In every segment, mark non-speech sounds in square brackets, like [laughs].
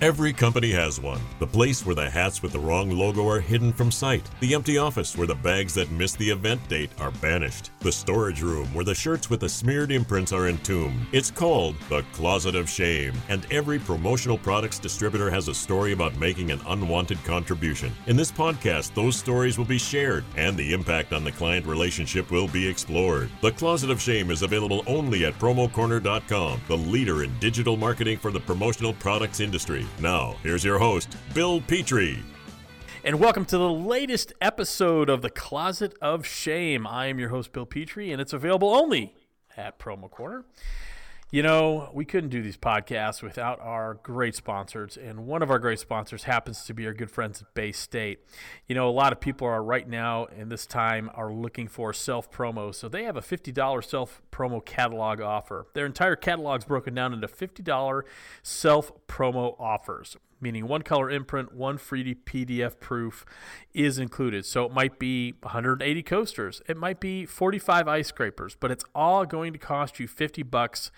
Every company has one. The place where the hats with the wrong logo are hidden from sight. The empty office where the bags that miss the event date are banished. The storage room where the shirts with the smeared imprints are entombed. It's called the Closet of Shame, and every promotional products distributor has a story about making an unwanted contribution. In this podcast, those stories will be shared, and the impact on the client relationship will be explored. The Closet of Shame is available only at promocorner.com, the leader in digital marketing for the promotional products industry. Now, here's your host, Bill Petrie. And welcome to the latest episode of the Closet of Shame. I am your host, Bill Petrie, and it's available only at Promo Corner. You know, we couldn't do these podcasts without our great sponsors, and one of our great sponsors happens to be our good friends at Bay State. You know, a lot of people are right now in this time are looking for self promo, so they have a $50 self promo catalog offer. Their entire catalog is broken down into $50 self promo offers meaning one color imprint, one free PDF proof is included. So it might be 180 coasters, it might be 45 ice scrapers, but it's all going to cost you 50 bucks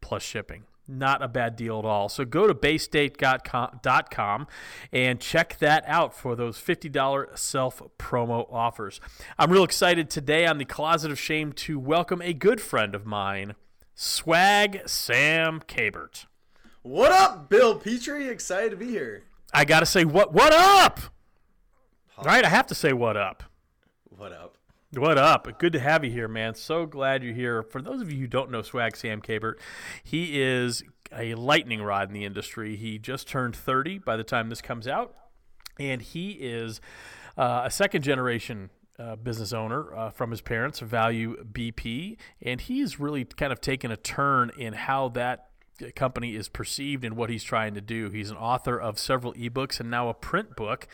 plus shipping. Not a bad deal at all. So go to baystate.com and check that out for those $50 self promo offers. I'm real excited today on the Closet of Shame to welcome a good friend of mine, Swag Sam Cabert. What up, Bill Petrie? Excited to be here. I got to say, what, what up? Right? I have to say, what up? What up? What up? Good to have you here, man. So glad you're here. For those of you who don't know Swag Sam Cabert, he is a lightning rod in the industry. He just turned 30 by the time this comes out, and he is uh, a second generation uh, business owner uh, from his parents, Value BP, and he's really kind of taken a turn in how that company is perceived and what he's trying to do. He's an author of several ebooks and now a print book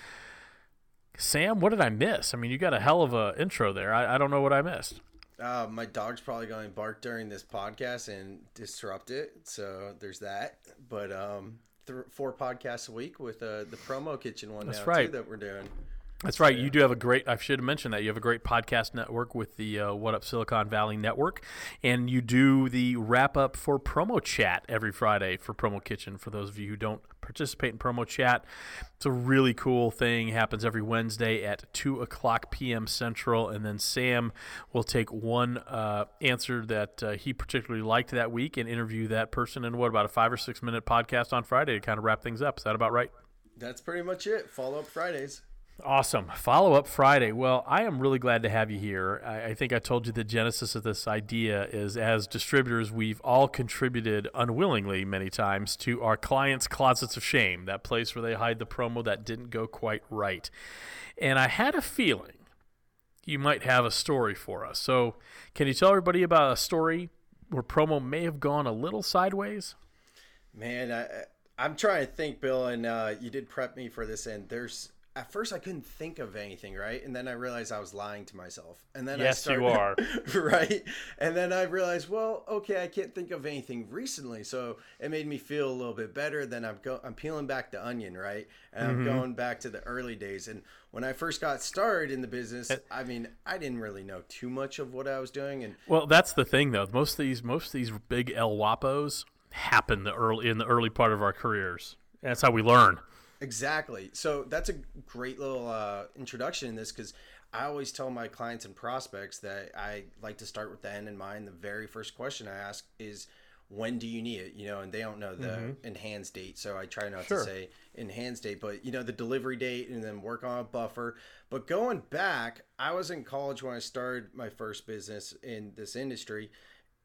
Sam, what did I miss? I mean, you got a hell of a intro there. I, I don't know what I missed. Uh, my dog's probably going to bark during this podcast and disrupt it. So there's that. But um, th- four podcasts a week with uh, the promo kitchen one That's now right. too that we're doing. That's right. You do have a great. I should have mentioned that you have a great podcast network with the uh, What Up Silicon Valley Network, and you do the wrap up for Promo Chat every Friday for Promo Kitchen. For those of you who don't participate in Promo Chat, it's a really cool thing. It happens every Wednesday at two o'clock p.m. Central, and then Sam will take one uh, answer that uh, he particularly liked that week and interview that person in what about a five or six minute podcast on Friday to kind of wrap things up. Is that about right? That's pretty much it. Follow up Fridays. Awesome. Follow up Friday. Well, I am really glad to have you here. I, I, think I told you the genesis of this idea is as distributors, we've all contributed unwillingly many times to our clients' closets of shame, that place where they hide the promo that didn't go quite right. And I had a feeling you might have a story for us. So, can you tell everybody about a story where promo may have gone a little sideways? Man, I, I'm trying to think, Bill, and uh, you did prep me for this, and there's at first I couldn't think of anything, right? And then I realized I was lying to myself. And then yes, I started, you are, [laughs] right? And then I realized, well, okay, I can't think of anything recently, so it made me feel a little bit better. Then I'm go, I'm peeling back the onion, right? And mm-hmm. I'm going back to the early days. And when I first got started in the business, I mean, I didn't really know too much of what I was doing. And well, that's the thing, though. Most of these, most of these big El Wapos happen the early in the early part of our careers. That's how we learn. Exactly. So that's a great little uh, introduction in this because I always tell my clients and prospects that I like to start with the end in mind. The very first question I ask is, when do you need it? You know, and they don't know the mm-hmm. in-hands date. So I try not sure. to say in-hands date, but you know, the delivery date and then work on a buffer. But going back, I was in college when I started my first business in this industry.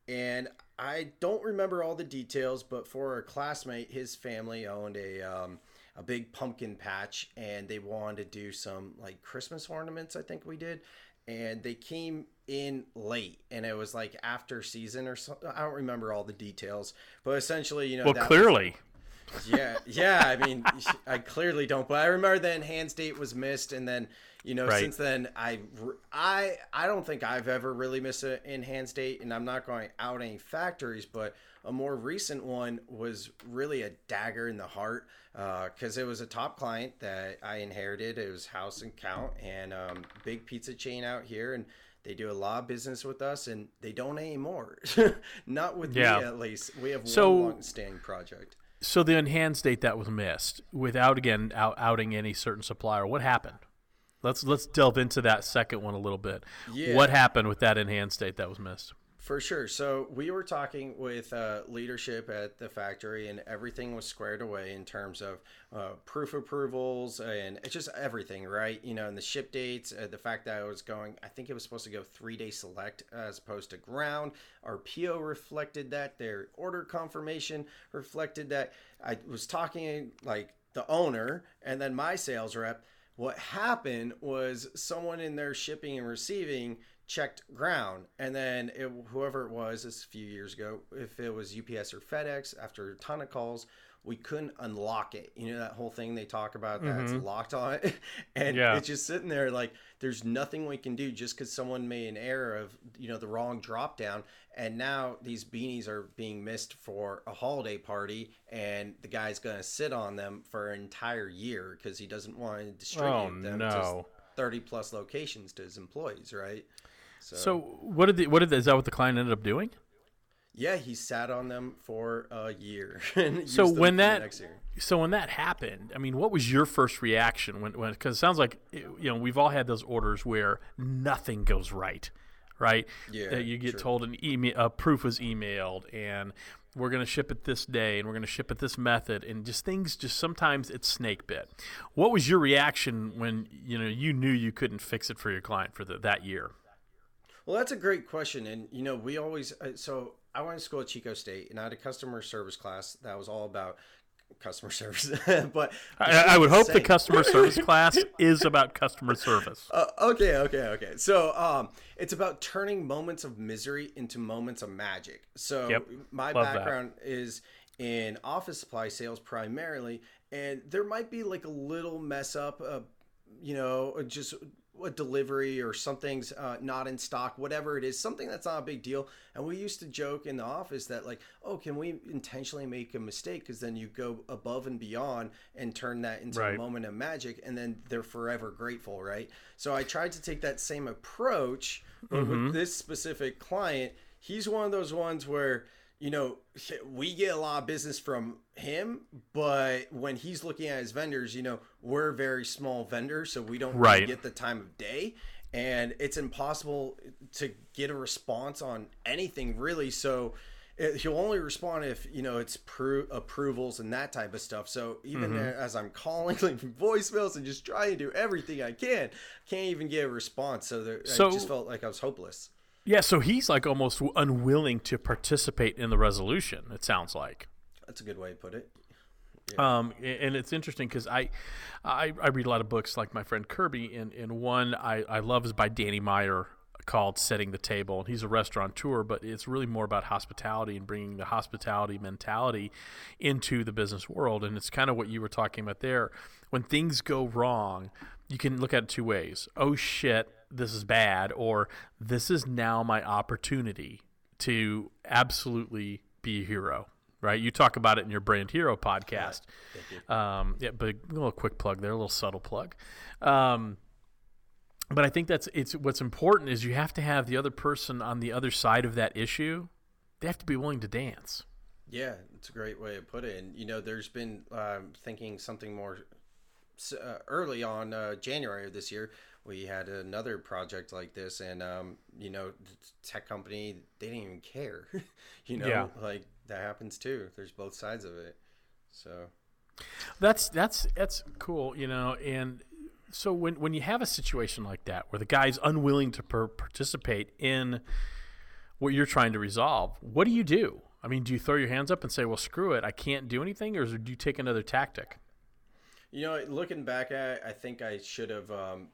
And I don't remember all the details, but for a classmate, his family owned a um, a big pumpkin patch and they wanted to do some like Christmas ornaments, I think we did. And they came in late and it was like after season or something. I don't remember all the details, but essentially, you know, well, clearly. Was, yeah, yeah. I mean, [laughs] I clearly don't, but I remember the in-hands date was missed, and then you know, right. since then I I I don't think I've ever really missed an in-hands date, and I'm not going out any factories, but a more recent one was really a dagger in the heart because uh, it was a top client that I inherited. It was House and Count and um, big pizza chain out here, and they do a lot of business with us, and they don't anymore. [laughs] Not with yeah. me, at least. We have so, one long-standing project. So the in-hands date that was missed, without again out, outing any certain supplier, what happened? Let's let's delve into that second one a little bit. Yeah. What happened with that in-hands date that was missed? For sure. So we were talking with uh, leadership at the factory, and everything was squared away in terms of uh, proof approvals and it's just everything, right? You know, and the ship dates, uh, the fact that I was going, I think it was supposed to go three day select as opposed to ground. Our PO reflected that. Their order confirmation reflected that. I was talking like the owner and then my sales rep. What happened was someone in their shipping and receiving checked ground. And then it, whoever it was this a few years ago if it was ups or fedex after a ton of calls we couldn't unlock it. You know that whole thing they talk about that's mm-hmm. locked on it? [laughs] And Yeah. it's just sitting there like there's nothing we can do just because someone made an error of you know the wrong drop down. And now these beanies are being missed for a holiday party and the guy's going to sit on them for an entire year because he doesn't want to distribute Oh, them no. to 30 plus locations to his employees right So what did the, what did the, is that what the client ended up doing? Yeah, he sat on them for a year. [laughs] and So when that next year. so when that happened, I mean, what was your first reaction when when because it sounds like you know we've all had those orders where nothing goes right, right? Yeah, Uh, you get true. told an email a proof was emailed and we're going to ship it this day and we're going to ship it this method and just things just sometimes it's snake bit. What was your reaction when you know you knew you couldn't fix it for your client for the, that year? Well, that's a great question, and you know, we always. Uh, so I went to school at Chico State, and I had a customer service class that was all about customer [laughs] service. but I, I would hope the customer service [laughs] class is about customer service. Uh, okay, okay, okay. So, um, it's about turning moments of misery into moments of magic. So, Yep. my Love background is in office supply sales primarily, and there might be like a little mess up, uh, you know, just a delivery or something's uh, not in stock, whatever it is, something that's not a big deal. And we used to joke in the office that, like, oh, can we intentionally make a mistake? Because then you go above and beyond and turn that into Right. a moment of magic, and then they're forever grateful, right? So I tried to take that same approach, but with this specific client, he's one of those ones where you know we get a lot of business from him but when he's looking at his vendors you know we're a very small vendor so we don't really get the time of day. And it's impossible to get a response on anything really. So it, he'll only respond if you know it's pro- approvals and that type of stuff. So even mm-hmm. as i'm calling [laughs] like voicemails and just trying to do everything i can can't even get a response. So there, So- i just felt like i was hopeless Yeah, so he's like almost unwilling to participate in the resolution. It sounds like. that's a good way to put it Um, and it's interesting because I, I I read a lot of books like my friend Kirby, and, and one I, I love is by Danny Meyer called "Setting the Table," and he's a restaurateur, but it's really more about hospitality and bringing the hospitality mentality into the business world. And it's kind of what you were talking about there. When things go wrong, you can look at it two ways. Oh shit, this is bad, or this is now my opportunity to absolutely be a hero. Right, you talk about it in your Brand Hero podcast. Um, yeah, but a little quick plug there, a little subtle plug. Um, but I think that's it's what's important is you have to have the other person on the other side of that issue. They have to be willing to dance. Yeah, it's a great way to put it. And you know, there's been um, thinking something more uh, early on uh, January of this year. We had another project like this, and um, you know, the tech company they didn't even care. [laughs] you know, Yeah. like that happens too. There's both sides of it. So That's that's that's cool, you know. And so when when you have a situation like that where the guy's unwilling to per- participate in what you're trying to resolve, what do you do? I mean, do you throw your hands up and say, "Well, screw it, I can't do anything," or do you take another tactic? You know, looking back at it, I think I should have um,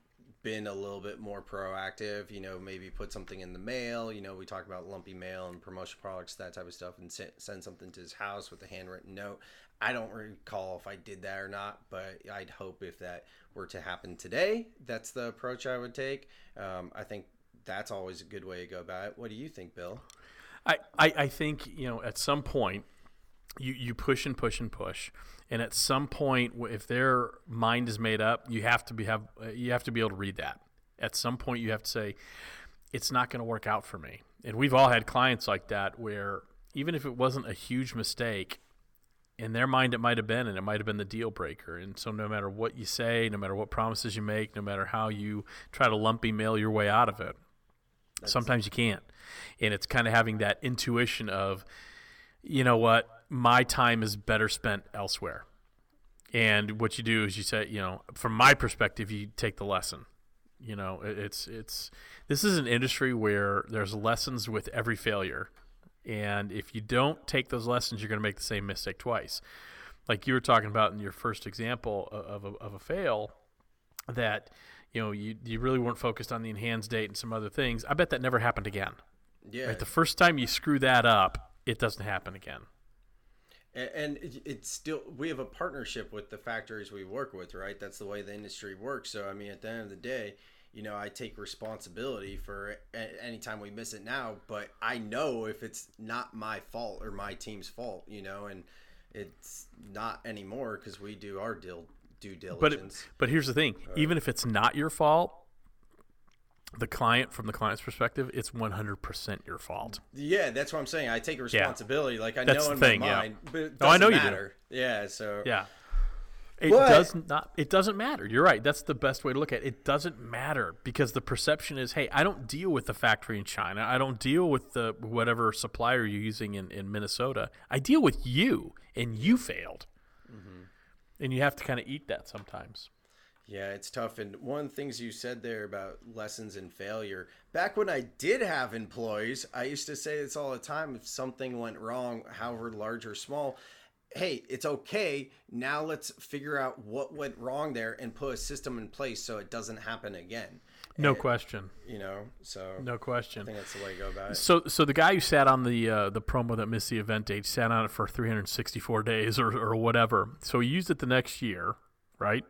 been a little bit more proactive. You know, maybe put something in the mail. You know, we talk about lumpy mail and promotional products, that type of stuff, and se- send something to his house with a handwritten note. I don't recall if I did that or not, but I'd hope if that were to happen today, that's the approach I would take. Um, I think that's always a good way to go about it. What do you think, Bill? I, I, I think you know at some point you, you push and push and push and at some point if their mind is made up you have to be have uh, you have to be able to read that. At some point you have to say it's not going to work out for me. And we've all had clients like that where even if it wasn't a huge mistake in their mind it might have been and it might have been the deal breaker. And so no matter what you say no matter what promises you make no matter how you try to lumpy mail your way out of it That's sometimes you can't. And it's kind of having that intuition of you know what my time is better spent elsewhere and what you do is you say you know from my perspective you take the lesson you know it's it's this is an industry where there's lessons with every failure and if you don't take those lessons, you're going to make the same mistake twice. Like you were talking about in your first example of a, of a fail, that you know you, you really weren't focused on the in-hands date and some other things. I bet that never happened again. Yeah. Right? The first time you screw that up, it doesn't happen again. And it's still we have a partnership with the factories we work with, right? That's the way the industry works. So I mean, at the end of the day, you know, I take responsibility for anytime we miss it now, but I know if it's not my fault or my team's fault, you know, and it's not anymore because we do our deal due diligence. But it, but here's the thing: uh, even if it's not your fault, the client from the client's perspective, it's 100% your fault. Yeah, that's what I'm saying. I take responsibility. Like I that's know in thing, my mind, yeah. but it oh, I know matter. you do. Yeah, so yeah. It but, does not. It doesn't matter. You're right. That's the best way to look at it. It doesn't matter because the perception is, hey, I don't deal with the factory in China. I don't deal with the whatever supplier you're using in, in Minnesota. I deal with you, and you failed. Mm-hmm. And you have to kind of eat that sometimes. Yeah, it's tough. And one of the things you said there about lessons in failure, back when I did have employees, I used to say this all the time if something went wrong, however large or small, hey, it's okay. Now let's figure out what went wrong there and put a system in place so it doesn't happen again. No and, question. You know, so no question. I think that's the way to go about it. So, so the guy who sat on the uh, the promo that missed the event date sat on it for 364 days or or whatever. So he used it the next year, right?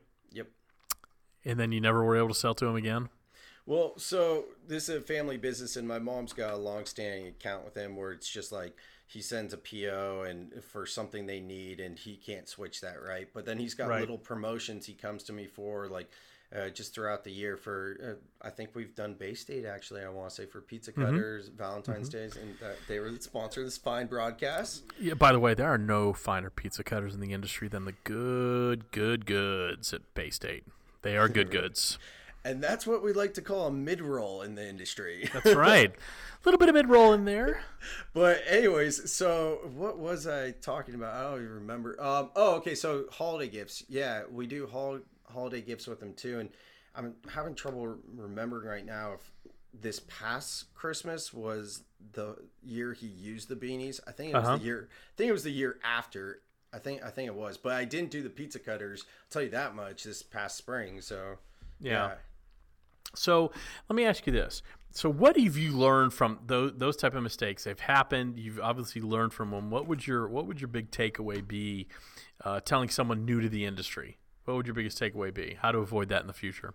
And then you never were able to sell to him again. Well, so this is a family business, and my mom's got a long-standing account with him where it's just like he sends a PO and for something they need, and he can't switch that, right? But then he's got right. little promotions he comes to me for, like uh, just throughout the year. For uh, I think we've done Bay State actually. I want to say for pizza mm-hmm. cutters, mm-hmm. Valentine's mm-hmm. Days, and uh, they were the sponsor of this fine broadcast. Yeah. By the way, there are no finer pizza cutters in the industry than the good, good goods at Bay State. They are good goods. And that's what we like to call a mid roll in the industry. That's right. A [laughs] little bit of mid roll in there. But anyways, so what was I talking about? I don't even remember. Um, oh, okay. So holiday gifts. Yeah, we do hol- holiday gifts with them too. And I'm having trouble remembering right now if this past Christmas was the year he used the beanies. I think it was uh-huh. the year. I think it was the year after. I think I think it was, but I didn't do the pizza cutters. I'll tell you that much this past spring. So yeah. yeah. So let me ask you this. So what have you learned from those, those type of mistakes? They've happened. You've obviously learned from them. What would your what would your big takeaway be? Uh, telling someone new to the industry, what would your biggest takeaway be? How to avoid that in the future?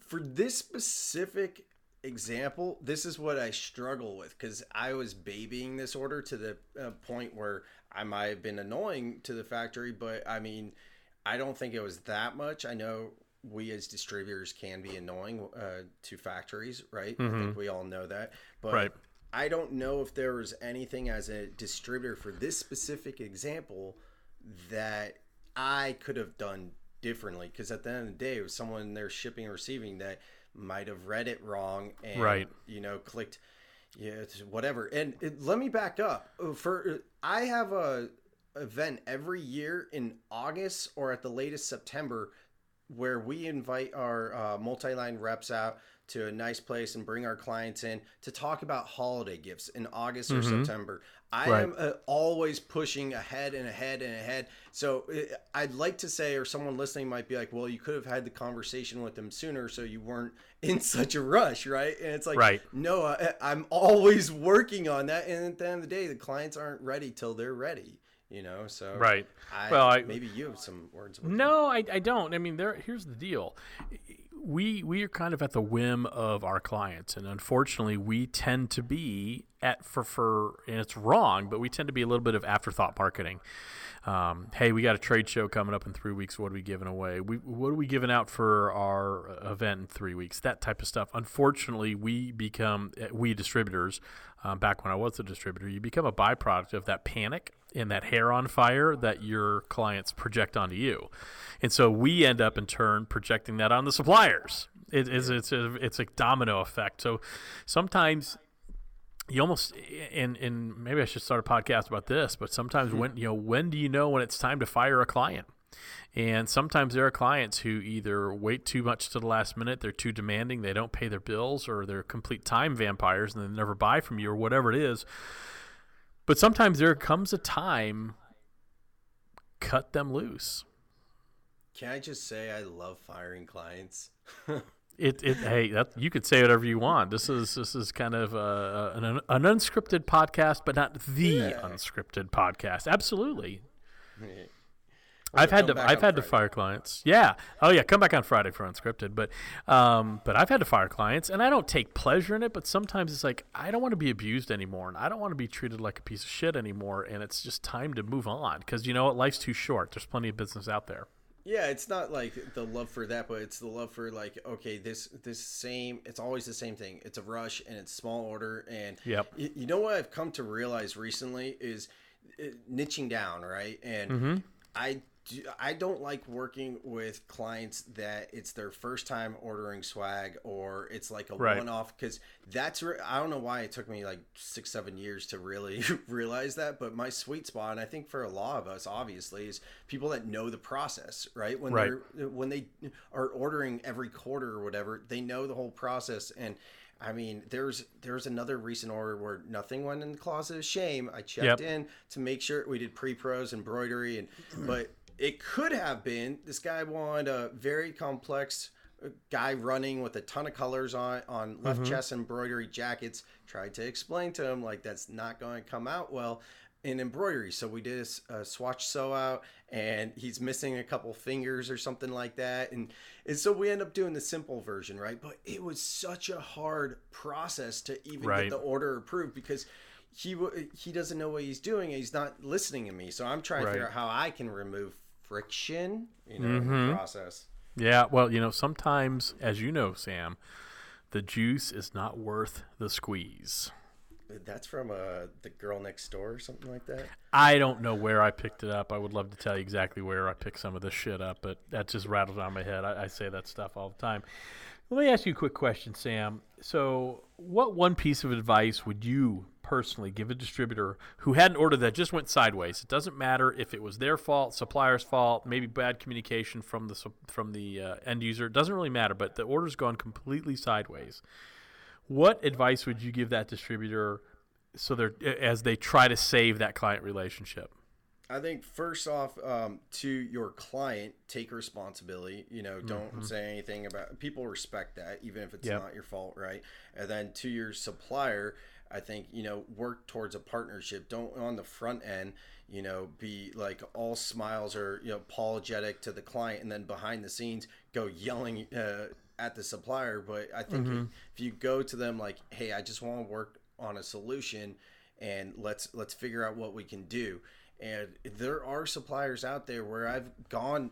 For this specific example, this is what I struggle with because I was babying this order to the uh, point where I might have been annoying to the factory, but I mean, I don't think it was that much. I know we as distributors can be annoying uh, to factories, right? Mm-hmm. I think mm-hmm. we all know that. But right. I don't know if there was anything as a distributor for this specific example that I could have done differently. Because at the end of the day, it was someone they're shipping and receiving that might have read it wrong and, right. you know, clicked, yeah, it's whatever. And it, let me back up. For I have a event every year in August or at the latest September where we invite our uh, multi-line reps out to a nice place and bring our clients in to talk about holiday gifts in August or mm-hmm. September. I right. am uh, always pushing ahead and ahead and ahead. So uh, I'd like to say, or someone listening might be like, well, you could have had the conversation with them sooner so you weren't [laughs] in such a rush, right? And it's like, right. no, I, I'm always working on that. And at the end of the day, the clients aren't ready till they're ready you know so right I, well I, maybe you have some words no I, I don't i mean there here's the deal we we are kind of at the whim of our clients and unfortunately we tend to be at for for and it's wrong but we tend to be a little bit of afterthought marketing. Um, hey we got a trade show coming up in three weeks. What are we giving away? We what are we giving out for our event in three weeks? That type of stuff. Unfortunately we become we distributors um, back when I was a distributor, you become a byproduct of that panic and that hair on fire that your clients project onto you. And so we end up in turn projecting that on the suppliers. It is it's a it's a domino effect. So sometimes you almost and and maybe I should start a podcast about this, but sometimes when you know when do you know when it's time to fire a client? And sometimes there are clients who either wait too much to the last minute, they're too demanding, they don't pay their bills, or they're complete time vampires and they never buy from you, or whatever it is. But sometimes there comes a time, cut them loose. Can I just say I love firing clients? [laughs] It, it hey that you could say whatever you want. This is this is kind of uh, an an unscripted podcast, but not the Yeah. unscripted podcast. Absolutely. I've had to I've had to fire clients. Yeah. Oh yeah, come back on Friday for unscripted. But um, but I've had to fire clients, and I don't take pleasure in it. But sometimes it's like I don't want to be abused anymore, and I don't want to be treated like a piece of shit anymore. And it's just time to move on because you know what, life's too short. There's plenty of business out there. Yeah, it's not like the love for that, but it's the love for like okay, this this same. It's always the same thing. It's a rush and it's small order, and Yep. y- you know what I've come to realize recently is uh, niching down, right? And Mm-hmm. I do, I don't like working with clients that it's their first time ordering swag or it's like a Right. one off because that's re- I don't know why it took me like six seven years to really [laughs] realize that, but my sweet spot, and I think for a lot of us, obviously, is people that know the process, right? When Right. they're when they are ordering every quarter or whatever, they know the whole process and. I mean, there's there's another recent order where nothing went in the closet of shame. I checked Yep. in to make sure we did pre-pros embroidery and but it could have been this guy wanted a very complex uh, guy running with a ton of colors on on left chest embroidery jackets tried to explain to him like that's not going to come out well in embroidery so we did a swatch sew out and he's missing a couple fingers or something like that and and so we end up doing the simple version right but it was such a hard process to even Right. get the order approved because he he doesn't know what he's doing and he's not listening to me so i'm trying Right. to figure out how i can remove friction you know Mm-hmm. the process Yeah, well, you know, sometimes, as you know, Sam, the juice is not worth the squeeze. that's from uh the girl next door or something like that I don't know where I picked it up. I would love to tell you exactly where I picked some of this shit up, but that just rattles on my head. I, I say that stuff all the time. Let me ask you a quick question, Sam. So, what one piece of advice would you personally give a distributor who had an order that just went sideways? It doesn't matter if it was their fault, supplier's fault, maybe bad communication from the from the uh, end user. It doesn't really matter, but the order's gone completely sideways. What advice would you give that distributor so they're as they try to save that client relationship? I think first off, um, to your client, take responsibility. You know, don't say anything about. People respect that, even if it's Yep. not your fault, right? And then to your supplier, I think you know work towards a partnership. Don't on the front end, you know, be like all smiles or you know apologetic to the client, and then behind the scenes go yelling uh, at the supplier. But I think if, if you go to them like, "Hey, I just want to work on a solution," and let's let's figure out what we can do and there are suppliers out there where I've gone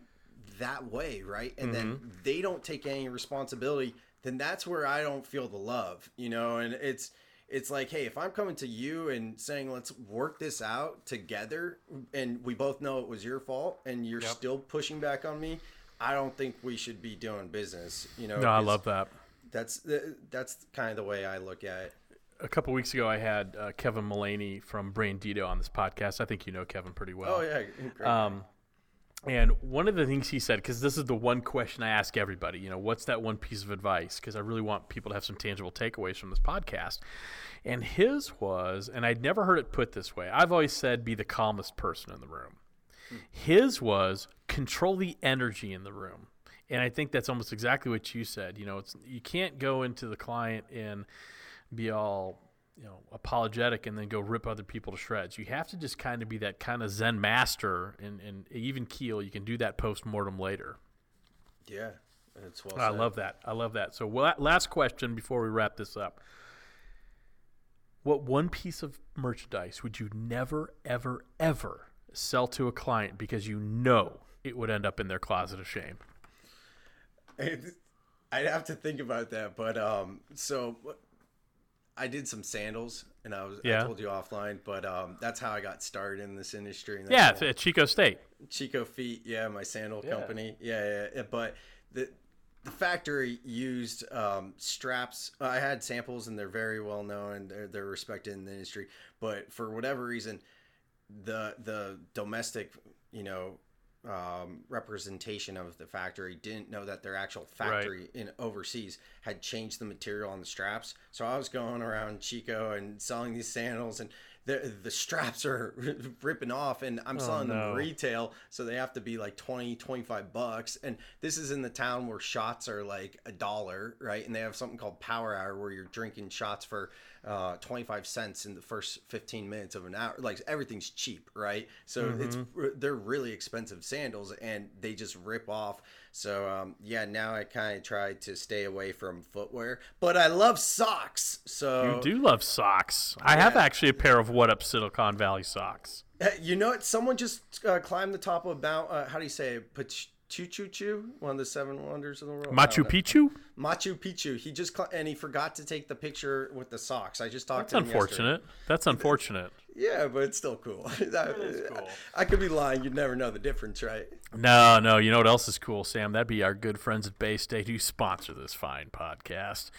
that way, right? And then mm-hmm. they don't take any responsibility, then that's where I don't feel the love, you know, and it's it's like, hey, if I'm coming to you and saying let's work this out together and we both know it was your fault and you're still pushing back on me, I don't think we should be doing business, you know. No, I love that. That's that's kind of the way I look at it. A couple weeks ago, I had uh, Kevin Mullaney from Brain Dito on this podcast. I think you know Kevin pretty well. Oh yeah, great. Um, and one of the things he said, because this is the one question I ask everybody, you know, what's that one piece of advice? Because I really want people to have some tangible takeaways from this podcast. And his was, and I'd never heard it put this way. I've always said, be the calmest person in the room. His was control the energy in the room. And I think that's almost exactly what you said. You know, it's you can't go into the client and be all you know apologetic and then go rip other people to shreds. You have to just kind of be that kind of Zen master and, and even keel. You can do that post mortem later. yeah, it's well. I said. love that. I love that. So last question before we wrap this up. What one piece of merchandise would you never, ever, ever sell to a client because you know it would end up in their closet of shame? [laughs] I'd have to think about that, but um, so I did some sandals, and I was Yeah. I told you offline, but um, that's how I got started in this industry. And Yeah, that's it's how- at Chico State. Chico Feet, yeah, my sandal Yeah. company, yeah, yeah, yeah. But the the factory used um, straps. I had samples, and they're very well known, and they're, they're respected in the industry. But for whatever reason, the the domestic, you know, um, representation of the factory didn't know that their actual factory in overseas had changed the material on the straps. So I was going around Chico and selling these sandals, and the the straps are [laughs] ripping off, and I'm selling no. them retail, so they have to be like 20, 25 bucks. And this is in the town where shots are like a dollar, right? And they have something called Power Hour where you're drinking shots for uh, 25 cents in the first 15 minutes of an hour. Like everything's cheap, right? So it's they're really expensive sandals, and they just rip off. So um, yeah, now I kind of try to stay away from footwear, but I love socks. So You do love socks. I have actually a pair of What Up Silicon Valley socks. You know what? Someone just uh, climbed the top of Mount. Uh, how do you say it? Pachu Chu, one of the seven wonders of the world. Machu. Picchu? Machu Picchu. He just cl- and he forgot to take the picture with the socks. I just talked That's to him yesterday. unfortunate. That's unfortunate. Yeah, but it's still cool. [laughs] I, I could be lying. You'd never know the difference, right? No, no. You know what else is cool, Sam? That'd be our good friends at Bay State who sponsor this fine podcast.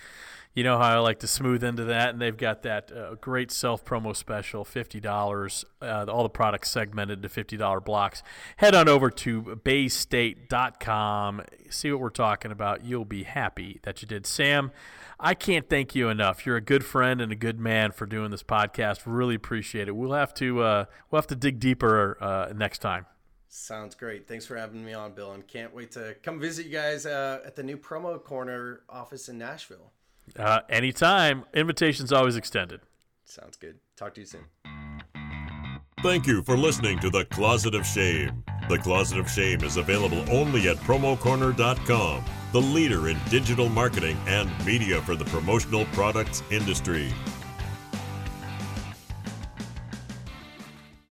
You know how I like to smooth into that, and they've got that uh, great self promo special, fifty dollars. Uh, all the products segmented to fifty dollar blocks. Head on over to baystate.com. See what we're talking about. You'll be happy that you did, Sam. I can't thank you enough. You're a good friend and a good man for doing this podcast. Really appreciate it. We'll have to uh, we'll have to dig deeper uh, next time. Sounds great. Thanks for having me on, Bill, and can't wait to come visit you guys uh, at the new promo corner office in Nashville. Uh, anytime. Invitation's always extended. Sounds good. Talk to you soon. Thank you for listening to The Closet of Shame. The Closet of Shame is available only at promocorner.com, the leader in digital marketing and media for the promotional products industry.